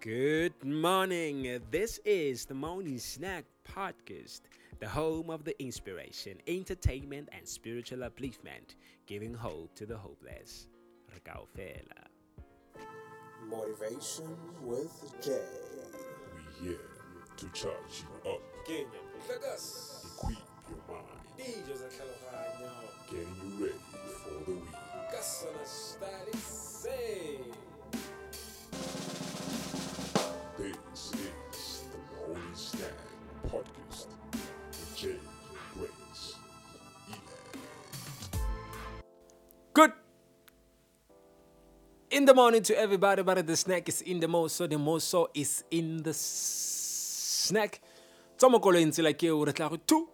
Good morning. This is the Morning Snack Podcast, the home of the inspiration, entertainment, and spiritual upliftment, giving hope to the hopeless. Rekao fela. Motivation with Jay. We here to charge you up, equip your mind, getting you ready for the week. Podcast with Jay Grace. Good. In the morning to everybody, but the snack is in the most, so the most so is in the snack. Tsoma kolo ntse la ke o re tla go tu.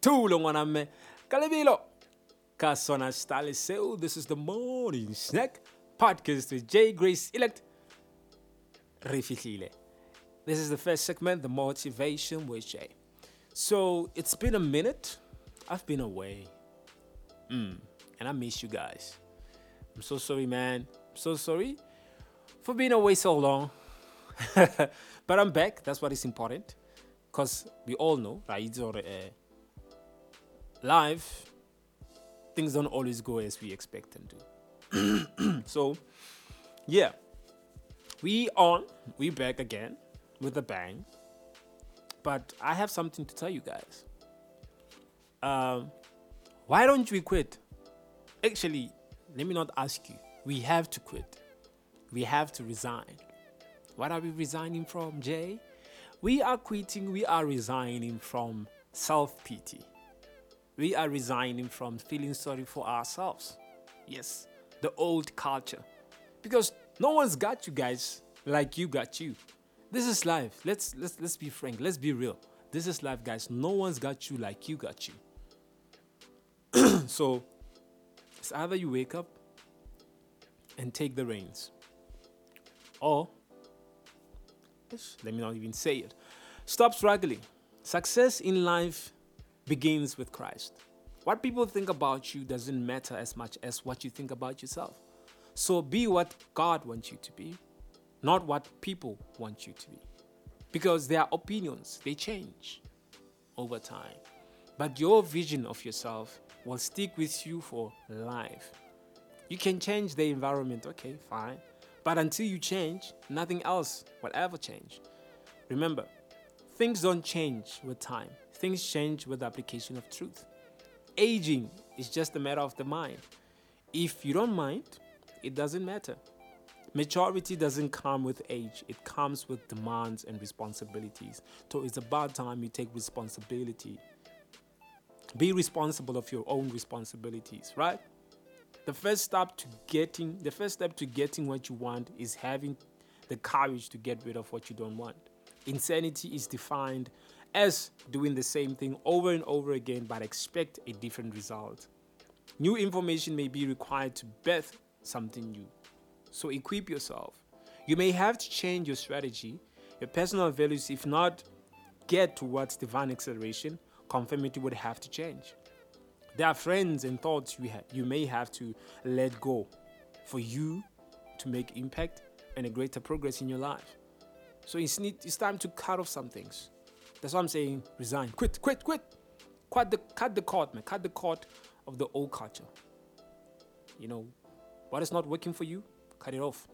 Tu lo ngwana mme. Ka lebelo. Ka sona. This is the morning snack podcast with J Grace Elect. Re fihlile. This is the first segment, the motivation with Jay. So it's been a minute. I've been away and I miss you guys. I'm so sorry, man. I'm so sorry for being away so long. but I'm back. That's what is important. Because we all know, right? Or, uh, live, things don't always go as we expect them to. so, yeah. We on. We back again with a bang. But I have something to tell you guys. Um, why don't we quit? Actually, let me not ask you. We have to quit. We have to resign. What are we resigning from, Jay? We are quitting, we are resigning from self pity. We are resigning from feeling sorry for ourselves. Yes, the old culture. Because no one's got you guys like you got you. This is life. Let's let's let's be frank. Let's be real. This is life, guys. No one's got you like you got you. So it's either you wake up and take the reins, or let me not even say it. Stop struggling. Success in life begins with Christ. What people think about you doesn't matter as much as what you think about yourself. So be what God wants you to be, not what people want you to be. Because their opinions, they change over time. But your vision of yourself will stick with you for life. You can change the environment, okay, fine. But until you change, nothing else will ever change. Remember, things don't change with time, things change with the application of truth. Aging is just a matter of the mind. If you don't mind, it doesn't matter. Maturity doesn't come with age, it comes with demands and responsibilities. So it's about time you take responsibility. Be responsible of your own responsibilities right? The first step to getting the first step to getting what you want is having the courage to get rid of what you don't want. Insanity is defined as doing the same thing over and over again but expect a different result. New information may be required to birth something new so equip yourself you may have to change your strategy your personal values if not get towards divine acceleration, conformity would have to change. There are friends and thoughts you, ha- you may have to let go for you to make impact and a greater progress in your life. So it's, need, it's time to cut off some things. That's why I'm saying resign, quit, quit, quit. Cut the, cut the cord, man. Cut the cord of the old culture. You know, what is not working for you, cut it off.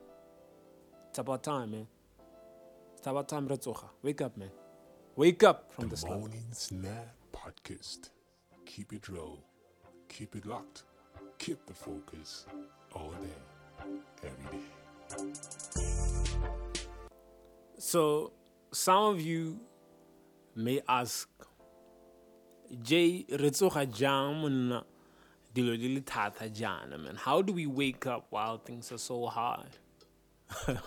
It's about time, man. It's about time, Ratsocha. Wake up, man. Wake up from the The slumber. Morning Snack Podcast. Keep it low, keep it locked, keep the focus all day, every day. So, some of you may ask, Jay, re tsoga jang monna dilo di le man? How do we wake up while things are so hard? I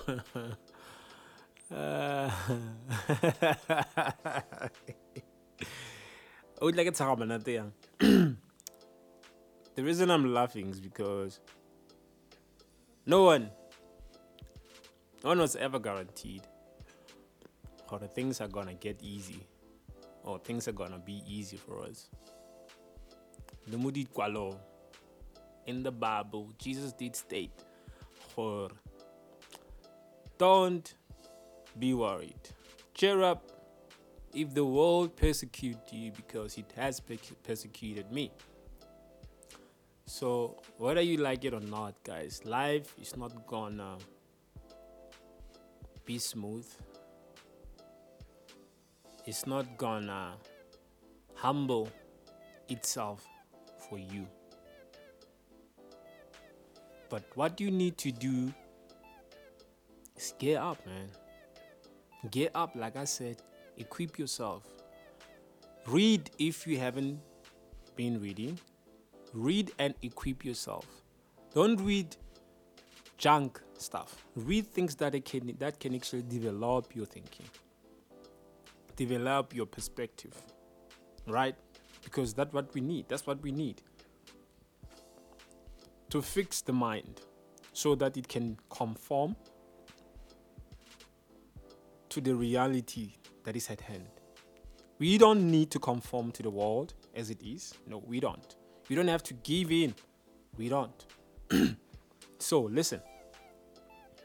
would oh, like to talk about that. The reason I'm laughing is because no one, no one was ever guaranteed or things are gonna get easy or things are gonna be easy for us. The Mudi Kwalo in the Bible, Jesus did state for Don't be worried. Cheer up if the world persecute you because it has persecuted me. So, whether you like it or not, guys, life is not gonna be smooth. It's not gonna humble itself for you. But what you need to do is get up, man. Get up, like I said, equip yourself. Read if you haven't been reading. Read and equip yourself. Don't read junk stuff. Read things that can that can actually develop your thinking. Develop your perspective. Right? Because that's what we need. That's what we need. To fix the mind so that it can conform to the reality that is at hand. We don't need to conform to the world as it is. No, we don't. We don't have to give in. We don't. so, listen.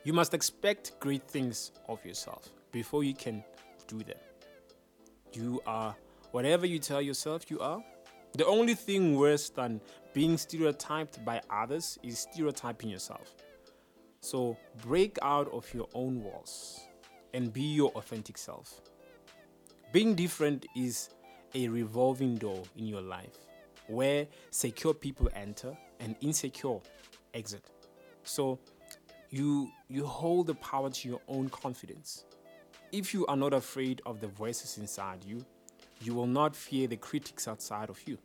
You must expect great things of yourself before you can do them. You are whatever you tell yourself you are. The only thing worse than being stereotyped by others is stereotyping yourself. So break out of your own walls and be your authentic self. Being different is a revolving door in your life where secure people enter and insecure exit. So you you hold the power to your own confidence. If you are not afraid of the voices inside you, you will not fear the critics outside of you.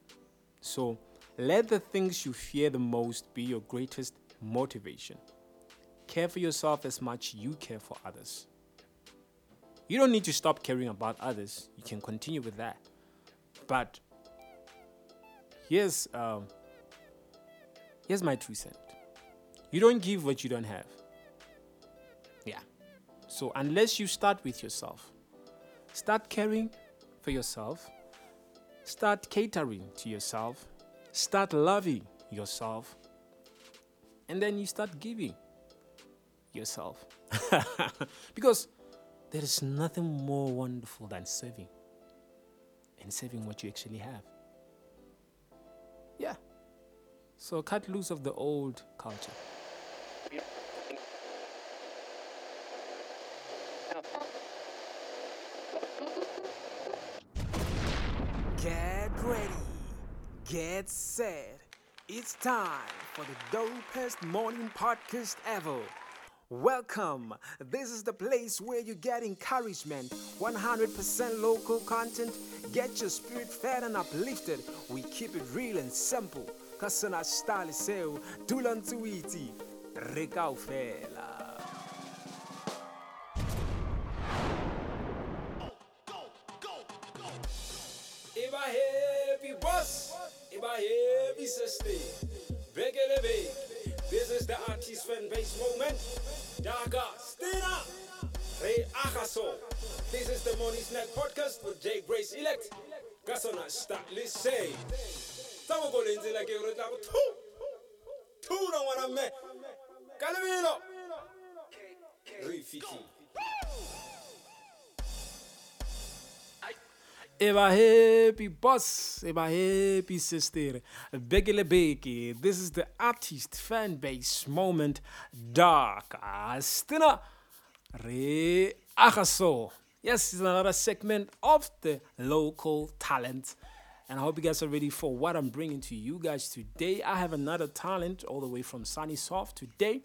So let the things you fear the most be your greatest motivation. Care for yourself as much you care for others. You don't need to stop caring about others. You can continue with that. But here's um, here's my two cent. You don't give what you don't have. Yeah. So unless you start with yourself, start caring for yourself, start catering to yourself, start loving yourself, and then you start giving yourself. because there is nothing more wonderful than serving and serving what you actually have. Yeah. So cut loose of the old culture. Get ready. Get set. It's time for the dopest morning podcast ever. Welcome. This is the place where you get encouragement, 100% local content, get your spirit fed and uplifted. We keep it real and simple. Kasana style seu, oh, dulan tuiti, rekau listen. Tamo go. Two no wanna me. Calamino. Rifiki. Eba happy boss, eba happy sister, Begele Beki. This is the artist fan base moment. Dark Astina Re Ahaso. Yes, it's another segment of the local talent. And I hope you guys are ready for what I'm bringing to you guys today. I have another talent all the way from Sunny Soft today.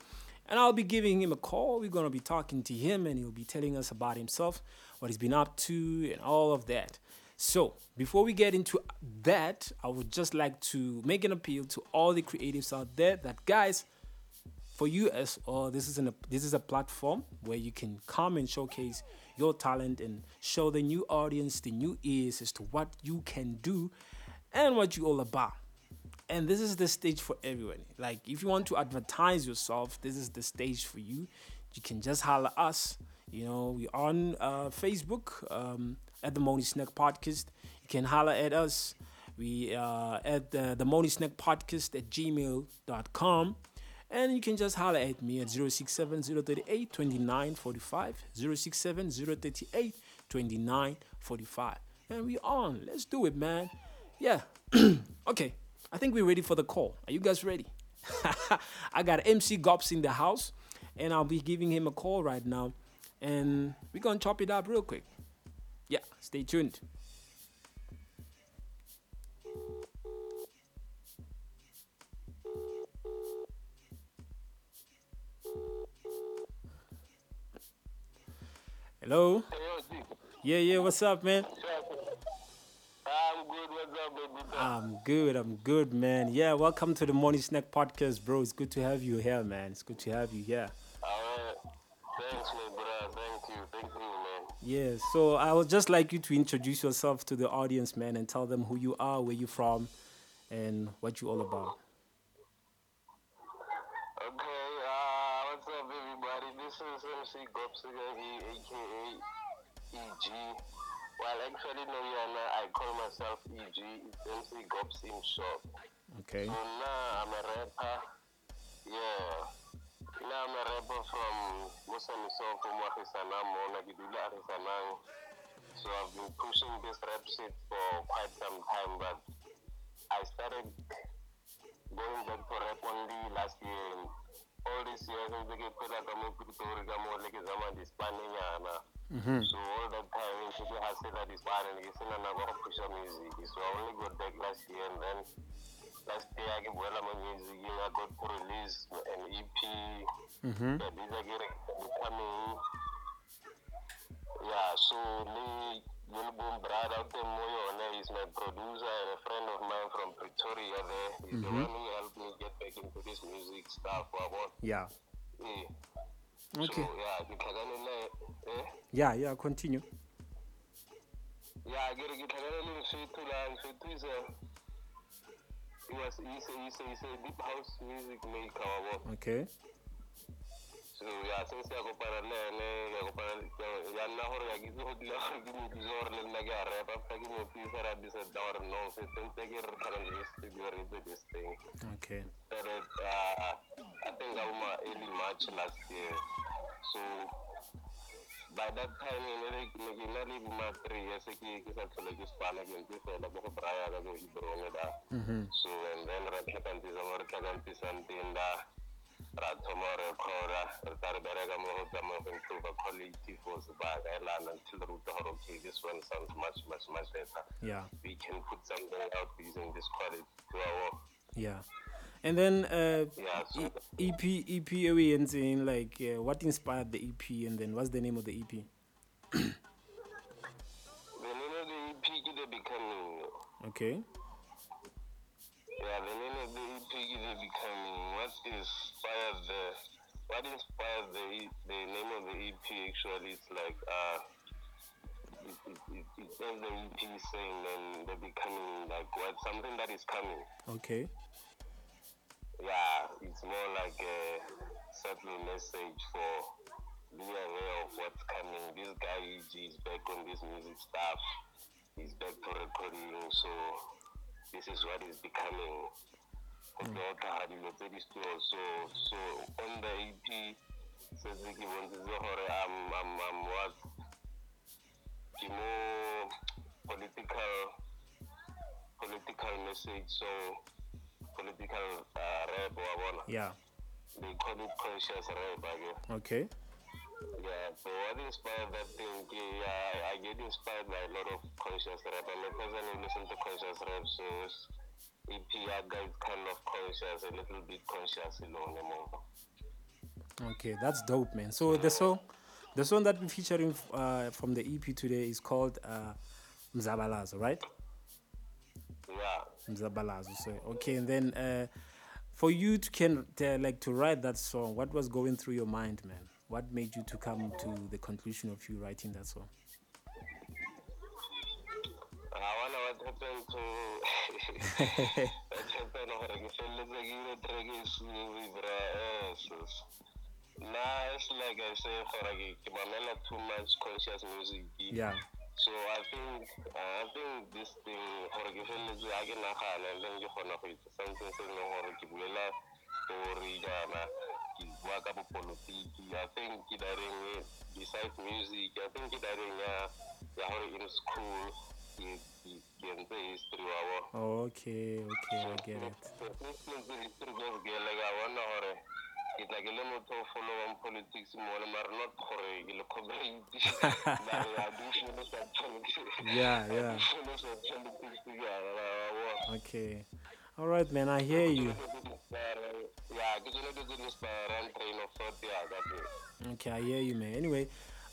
And I'll be giving him a call. We're going to be talking to him and he'll be telling us about himself, what he's been up to, and all of that. So, before we get into that, I would just like to make an appeal to all the creatives out there that guys, for you as or this is an this is a platform where you can come and showcase your talent and show the new audience, the new ears as to what you can do and what you're all about. And this is the stage for everyone. Like if you want to advertise yourself, this is the stage for you. You can just holler us. You know, we're on uh, Facebook. Um, at the Morning Snack Podcast. You can holler at us. We uh, at the, the Morning Snack Podcast at gmail.com. And you can just holler at me at 067 038 2945. 067 038 2945. And we on. Let's do it, man. Yeah. okay. I think we're ready for the call. Are you guys ready? I got MC Gops in the house, and I'll be giving him a call right now. And we're going to chop it up real quick. Yeah, stay tuned. Hello? Yeah, yeah, what's up, man? I'm good. What's up, baby? I'm good, I'm good, man. Yeah, welcome to the Morning Snack Podcast, bro. It's good to have you here, man. It's good to have you here. Alright. Thanks, my brother. Thank you. Thank you, man. Yeah, so I would just like you to introduce yourself to the audience, man, and tell them who you are, where you're from, and what you're all about. Okay. Uh, what's up, everybody? This MC Gopsiga, aka EG. Well, actually, no, Yana, I call myself EG. It's MC Gops in short. Okay. So now I'm a rapper. Yeah. Now I'm a rapper from Mosamiso, from Wahisanam, Mona Gidula Ahisanang. So I've been pushing this rap shit for quite some time, but I started going back to rap only last year. And all this year, since I get put out of my Pretoria, I'm like a zaman Spanish. So all that time, people have said that it's fine, and it's in another push on music. So I only got back last year, and then last year I get well my music. I got to release an EP. Yeah, these are getting coming. Yeah, so me, Yulbum Brad out there, Moyone is my producer and a friend of mine from Pretoria there. He's the one who helped me get back into this music stuff. Wabona? Yeah. Yeah. Okay. So, yeah, ngihlangane eh? Yeah, yeah, continue. Yeah, ke re ke tlhakanele le Mfethu la Mfethu is a he was he's a, he's a, he's a deep house music maker. Okay. So yeah, since ya kopana le ene ya kopana ya nna gore ya kitse go dila gore ke mo thusa gore le nna ke a rap after ke mo thusa ra decide gore no se sentse ke re tlhana le studio re itse this thing. Okay. started uh, I think about early March last year. So by that time ne re ne ke na le ma 3 years ke ke sa tlhole ke spana ke ntse fela mo go braya ka go ibrone da. So and then ra tlhakantisa mo re tlhakantisa nteng da ra thoma re khora re tla re bereka mo go tsamaya go improve quality for sebaka elana until re utlwa gore okay this one sounds much much much better Yeah. we can put something out using this quality wow. Yeah. And then uh, Yeah, so E- EP EP we saying like uh, what inspired the EP and then what's the name of the EP? The name of the EP is The Becoming. Okay. Yeah, the name the Is Becoming. What inspired the what inspired the the name of the EP actually it's like uh it, it, it, it says the EP saying and the becoming like what something that is coming. Okay. Yeah, it's more like a subtle message for be aware of what's coming. This guy EG is back on this music stuff. He's back to recording, so this is what is becoming. Tota ha dilo tse di store. So so on the EP says ke bontse gore I'm I'm I'm what ke more political political message so political uh, rap wa bona Yeah. they call it conscious rap again. Okay. Yeah, so what inspired that thing? Yeah, I get inspired by a lot of conscious rap. I'm a person who listen to conscious rap, so it's- EP I got kind of conscious, a little bit conscious, you know, more. Okay, that's dope, man. So the song, the song that we're featuring uh, from the EP today is called uh, Mzabalazo, right? Yeah. Mzabalazo. So okay, and then uh, for you to can uh, like to write that song, what was going through your mind, man? What made you to come to the conclusion of you writing that song? I wonder what happened to what happened gore ke feleletse ke ile track e sui bra Nah, it's like I say gore ke ke mamela too much conscious music. Yeah. So I think I think this thing gore ke feleletse a ke nagana and then ke kgona go itse something se leng gore ke bulela story jaana ke bua ka bopolotiki i think besides music i think direng ya ya in school okay, okay, I get it. Yeah, yeah. Okay. All right, man. I hear you. Okay, I hear you, man. Anyway,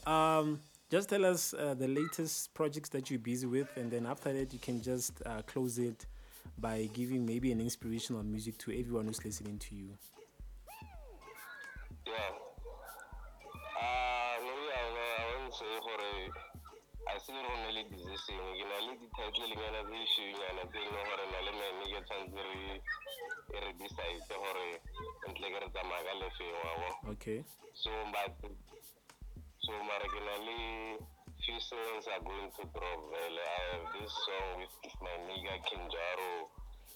um, just tell us uh, the latest projects that you're busy with, and then after that, you can just uh, close it by giving maybe an inspirational music to everyone who's listening to you. Yeah. Ah, maybe I I won't say gore I see re ne le busy sengwe ke na le di-title nyana tse šunyana tse e leng gore na le mene ke tshwanetse re re decide gore ntle ke re tsamaya ka lefeng wa Okay. so but so na le few songs are going to drop vele i have this song with my nigga kinjaro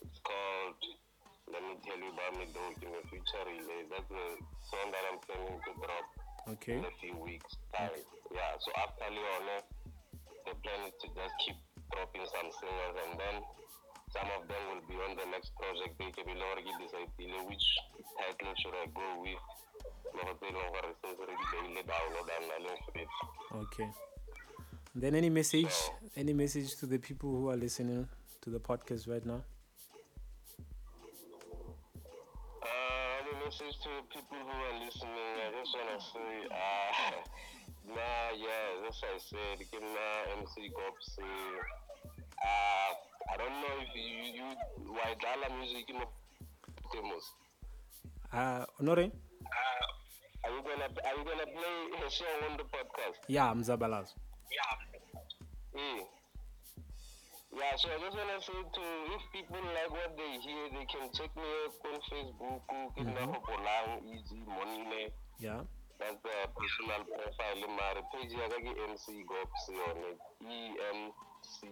it's called let me tell you about me though in the future relay. That's the song that i'm planning to drop Okay. in a few weeks time. Yeah so after leone the plan is to just keep dropping some singers and then some of them will be on the next project they can be already decided which title should i go with Loko tse e leng gore since re di beile download and na leng free Okay. Then any message, any message to the people who are listening to the podcast right now? Uh, any message to people who are listening? I just want to say, uh, nah, yeah, as I said, give na MC Gops. Uh, I don't know if you, you, why Dala music in famous. Uh, Honore? Are you gonna, are you gonna play a song on the podcast? Yeah, Mzabalaz. Mm. Yeah, so I just wanna say to if people like what they hear, they can check me out on Facebook, Kina Hopolang, Easy Monile. Yeah. That's the personal profile in my page. I got MC Gops on it. E M C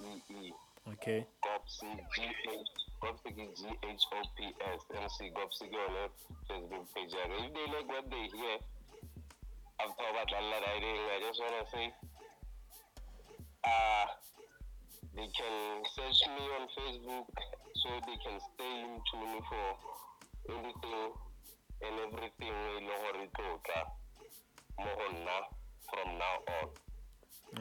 E E. Okay. Gopsy G H Gopsy G H O P S MC Gopsy on it Facebook page. If they like what they hear, after what I just wanna say uh they can search me on Facebook so they can stay in tune for anything and everything leng gore tlo tla mo go nna from now on.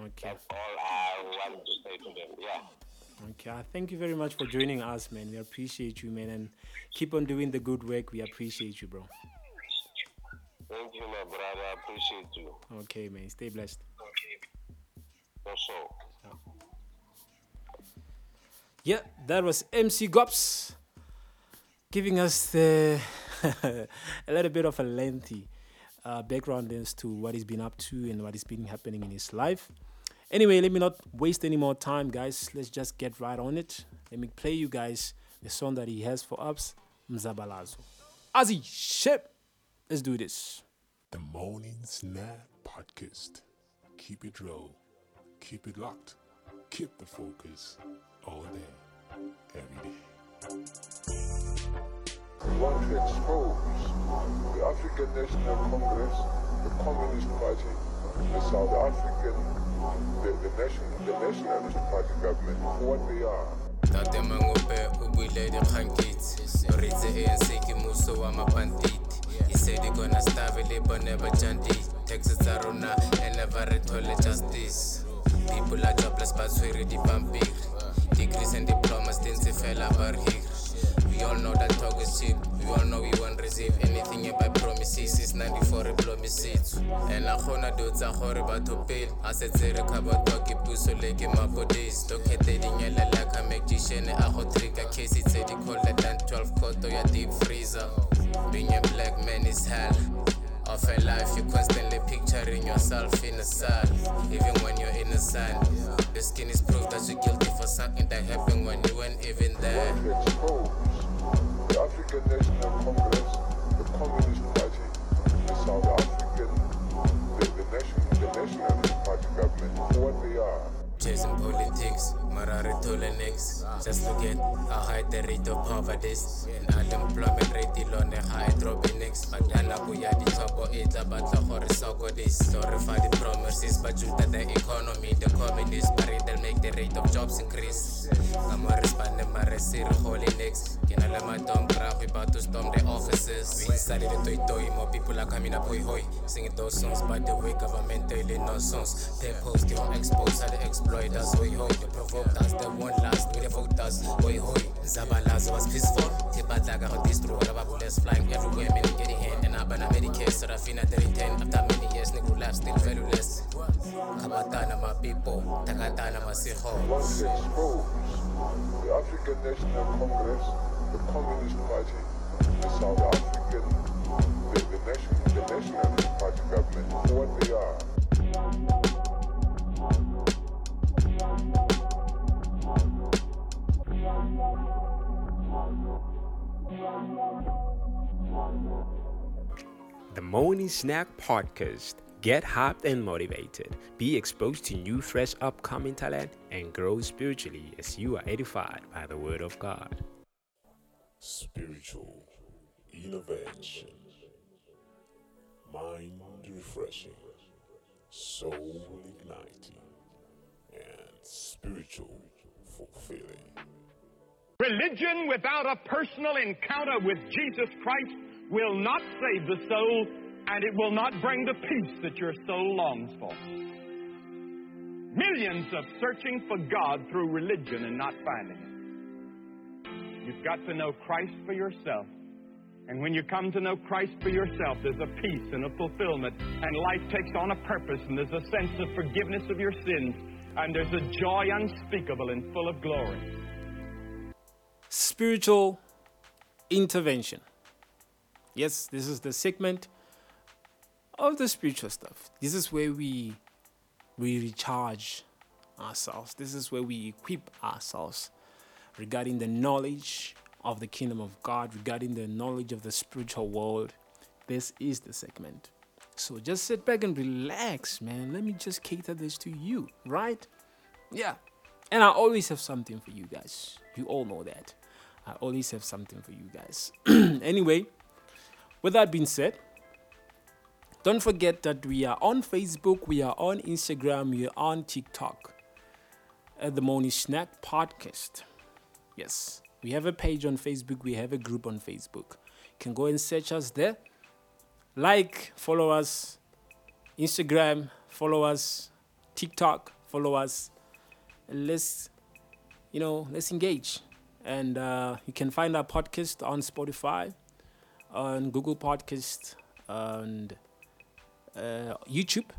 Okay. That's all I want to say to them. Yeah. Okay. Uh, thank you very much for joining us, man. We appreciate you, man, and keep on doing the good work. We appreciate you, bro. Thank you, my brother. I appreciate you. Okay, man. Stay blessed. For sure. Yeah, that was MC Gops giving us the a little bit of a lengthy uh, background as to what he's been up to and what has been happening in his life. Anyway, let me not waste any more time, guys. Let's just get right on it. Let me play you guys the song that he has for us, Mzabalazo. Azi, shit. Let's do this. The Morning Snack Podcast. Keep it raw. Keep it locked. Keep the focus. All day. Every day. want to expose the African National Congress, the Communist Party, the South African, the, the, Nation, the Nationalist Party government for what they are. tate mangope o buile dikgankitse o ritse anc ke moso wa mapantiti e said e gonna stave le bone ba jandit taxi tsa rona e never re thole justice. People are jobless ba tshwere dipampiri. Degrees and diplomas di ntse fela ba re We all know that talk is cheap. All know we won't receive anything by promises. Since 94 re promises. And a gona do tsa gore batho pele a setse re kgabatwa ke puso le ke mapodisi tokete dinyelela ka magician. A go trigger case tse di colder than 12 koto oh, ya deep freezer. Being a black man is hell. Of a life you constantly picturing yourself in the sun. Even when you're in the skin is proof that you're guilty for something that happened when you weren't even there the African National Congress, the Communist Party, the South African, the, the, Nation, the Nationalist Party government what they are. Chasing politics, Marari Tole next. Just look at how high the rate of poverty. And unemployment rate ilone high dropping next. Badala kuya di topo ita batla hore soko this. Sorry for the promises, but you the economy, the communist, but they'll make the rate of jobs increase. Kamar respond mare sir holy next. Kina le madom bra we about to storm the offices. We started the toy toy, more people are coming up hoi hoi. Singing those songs, by the way, government daily nonsense. They post, won't expose how they exploit us. Hoi they provoked us, they won't last, we they us. Hoi hoi, Zabalaza was peaceful. Tibataga ho distro, rubber bullets flying everywhere, many getting hand and and Medicare. Serafina 310, after many years, nigga life still valueless. Kabatana my people, Takatana my siho. Once exposed, the African National Congress, the Communist Party, the South African, the, the, National, the Nationalist Party government, what they are. The Morning Snack Podcast. Get hyped and motivated. Be exposed to new, fresh, upcoming talent and grow spiritually as you are edified by the Word of God. Spiritual innovation, mind refreshing, soul igniting, and spiritual fulfilling. Religion without a personal encounter with Jesus Christ will not save the soul and it will not bring the peace that your soul longs for. Millions of searching for God through religion and not finding it. You've got to know Christ for yourself. And when you come to know Christ for yourself, there's a peace and a fulfillment, and life takes on a purpose, and there's a sense of forgiveness of your sins, and there's a joy unspeakable and full of glory. Spiritual intervention. Yes, this is the segment of the spiritual stuff. This is where we we recharge ourselves. This is where we equip ourselves regarding the knowledge of the kingdom of God, regarding the knowledge of the spiritual world. This is the segment. So just sit back and relax, man. Let me just cater this to you, right? Yeah. And I always have something for you guys. You all know that. I always have something for you guys. anyway, with that being said, don't forget that we are on Facebook, we are on Instagram, we are on TikTok at the Morning Snack Podcast. Yes, we have a page on Facebook, we have a group on Facebook. You can go and search us there. Like, follow us, Instagram, follow us, TikTok, follow us. And let's, you know, let's engage. And uh, you can find our podcast on Spotify, on Google Podcast, and uh, YouTube.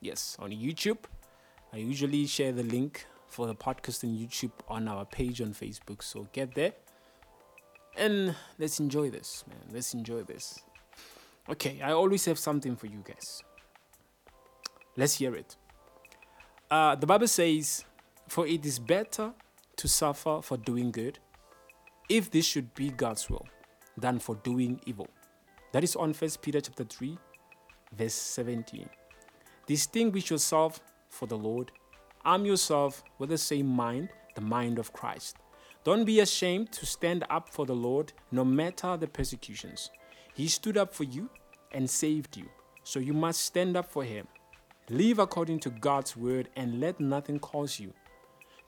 Yes, on YouTube. I usually share the link for the podcast on YouTube on our page on Facebook. So get there and let's enjoy this, man. Let's enjoy this. Okay, I always have something for you guys. Let's hear it. Uh, the Bible says, For it is better to suffer for doing good, if this should be God's will, than for doing evil. That is on First Peter chapter 3, verse 17. Distinguish yourself for the Lord. Arm yourself with the same mind, the mind of Christ. Don't be ashamed to stand up for the Lord no matter the persecutions. He stood up for you and saved you, so you must stand up for him. Live according to God's word and let nothing cause you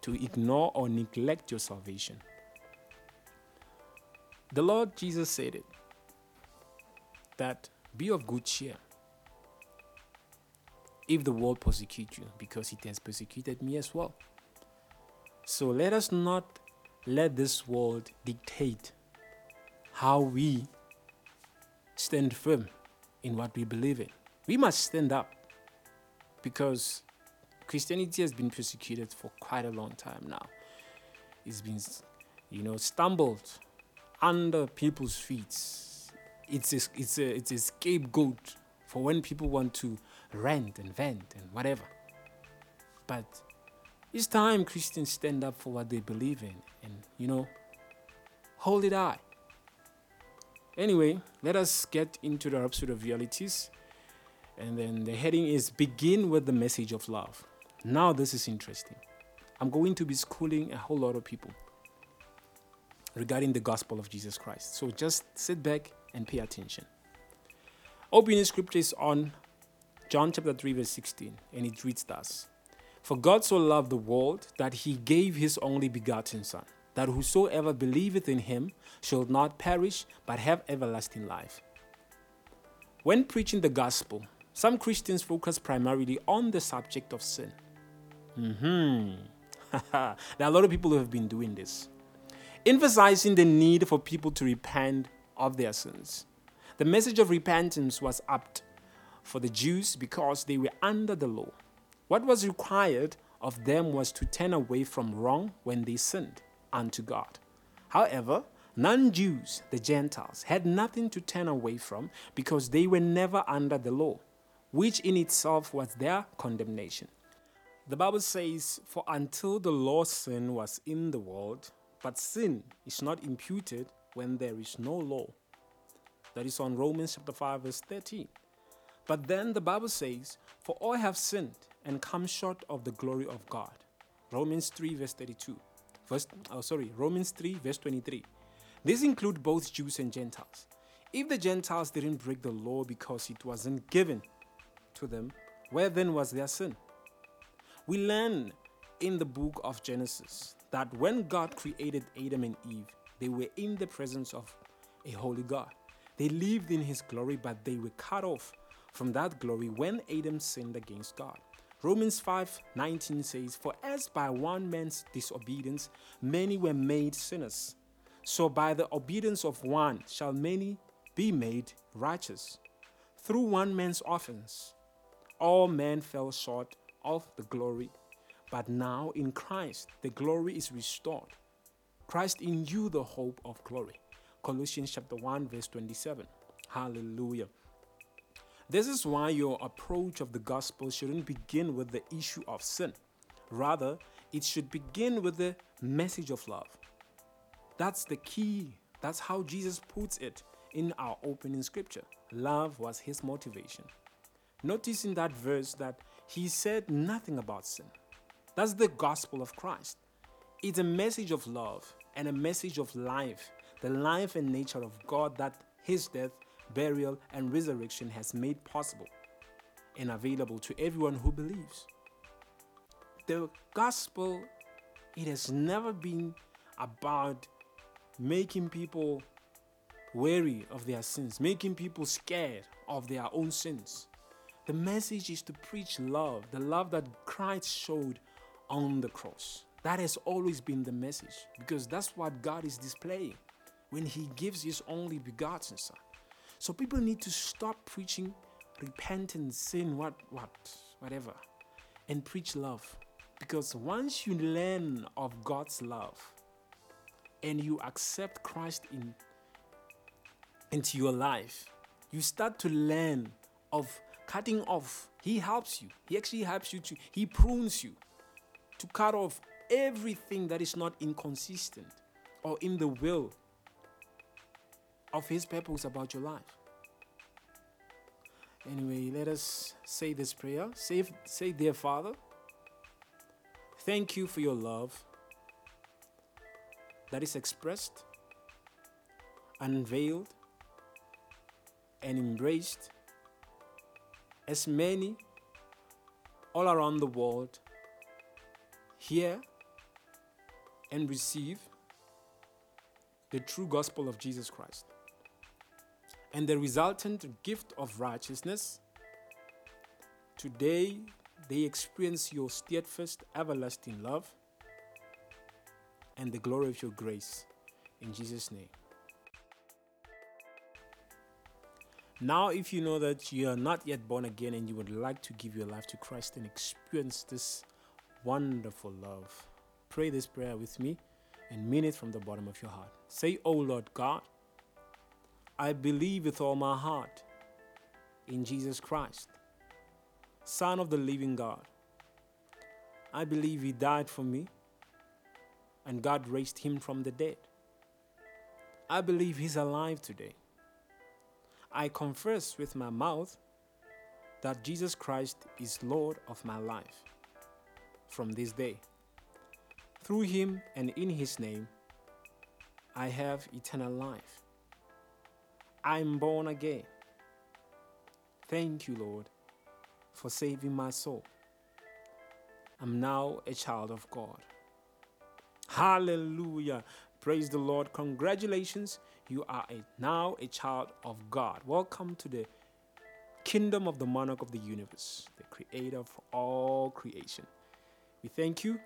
to ignore or neglect your salvation. The Lord Jesus said it that be of good cheer if the world persecute you, because it has persecuted me as well. So let us not let this world dictate how we stand firm in what we believe in. We must stand up because Christianity has been persecuted for quite a long time now. It's been, you know, stumbled under people's feet. It's a, it's a, it's a scapegoat for when people want to rant and vent and whatever. But it's time Christians stand up for what they believe in and, you know, hold it high. Anyway, let us get into the absolute realities. And then the heading is Begin with the Message of Love. Now, this is interesting. I'm going to be schooling a whole lot of people regarding the gospel of Jesus Christ. So just sit back and pay attention. Opening scripture is on John chapter 3, verse 16, and it reads thus For God so loved the world that he gave his only begotten Son, that whosoever believeth in him shall not perish, but have everlasting life. When preaching the gospel, some Christians focus primarily on the subject of sin. Hmm there are a lot of people who have been doing this, emphasizing the need for people to repent of their sins. The message of repentance was apt for the Jews because they were under the law. What was required of them was to turn away from wrong when they sinned unto God. However, non Jews, the Gentiles, had nothing to turn away from because they were never under the law, which in itself was their condemnation. The Bible says, For until the law sin was in the world, but sin is not imputed when there is no law. That is on Romans chapter 5, verse 13. But then the Bible says, For all have sinned and come short of the glory of God. Romans 3, verse 32. Verse, oh, sorry, Romans 3, verse 23. This includes both Jews and Gentiles. If the Gentiles didn't break the law because it wasn't given to them, where then was their sin? We learn in the book of Genesis that when God created Adam and Eve, they were in the presence of a holy God. They lived in his glory, but they were cut off from that glory when Adam sinned against God. Romans 5:19 says, "For as by one man's disobedience many were made sinners, so by the obedience of one shall many be made righteous. Through one man's offense, all men fell short of the glory, but now in Christ the glory is restored. Christ in you the hope of glory. Colossians chapter 1 verse 27. Hallelujah. This is why your approach of the gospel shouldn't begin with the issue of sin. Rather, it should begin with the message of love. That's the key. That's how Jesus puts it in our opening scripture. Love was his motivation. Notice in that verse that he said nothing about sin. That's the gospel of Christ. It's a message of love and a message of life, the life and nature of God that his death, burial, and resurrection has made possible and available to everyone who believes. The gospel, it has never been about making people wary of their sins, making people scared of their own sins. The message is to preach love, the love that Christ showed on the cross. That has always been the message because that's what God is displaying when He gives His only begotten Son. So people need to stop preaching repentance, sin, what, what, whatever, and preach love. Because once you learn of God's love and you accept Christ in, into your life, you start to learn of cutting off. He helps you. He actually helps you to, he prunes you to cut off everything that is not inconsistent or in the will of His purpose about your life. Anyway, let us say this prayer. Say, say, Dear Father, thank you for your love that is expressed, unveiled, and embraced as many all around the world hear and receive the true gospel of Jesus Christ and the resultant gift of righteousness. Today, they experience your steadfast, everlasting love and the glory of your grace. In Jesus' name. Now, if you know that you are not yet born again and you would like to give your life to Christ and experience this wonderful love, pray this prayer with me and mean it from the bottom of your heart. Say, Oh Lord God, I believe with all my heart in Jesus Christ, Son of the living God. I believe He died for me and God raised Him from the dead. I believe He's alive today. I confess with my mouth that Jesus Christ is Lord of my life. From this day, Through him and in his name, I have eternal life. I'm born again. Thank you, Lord, for saving my soul. I'm now a child of God. Hallelujah. Praise the Lord. Congratulations. You are a, now a child of God. Welcome to the kingdom of the monarch of the universe, the creator of all creation. We thank you.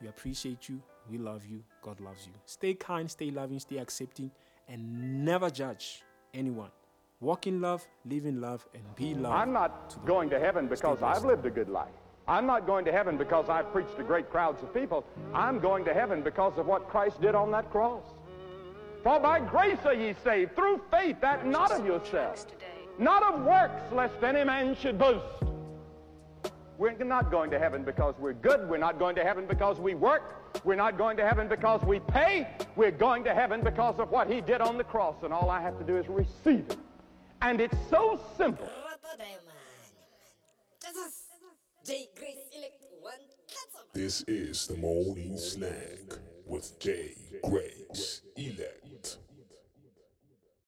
We appreciate you. We love you. God loves you. Stay kind, stay loving, stay accepting, and never judge anyone. Walk in love, live in love, and be love. I'm not going to heaven because I've lived a good life. I'm not going to heaven because I've preached to great crowds of people. I'm going to heaven because of what Christ did on that cross. For by grace are ye saved, through faith, that not of yourselves, not of works, lest any man should boast. We're not going to heaven because we're good. We're not going to heaven because we work. We're not going to heaven because we pay. We're going to heaven because of what he did on the cross, and all I have to do is receive it. And it's so simple. This is the morning snack with J. Grace Elect.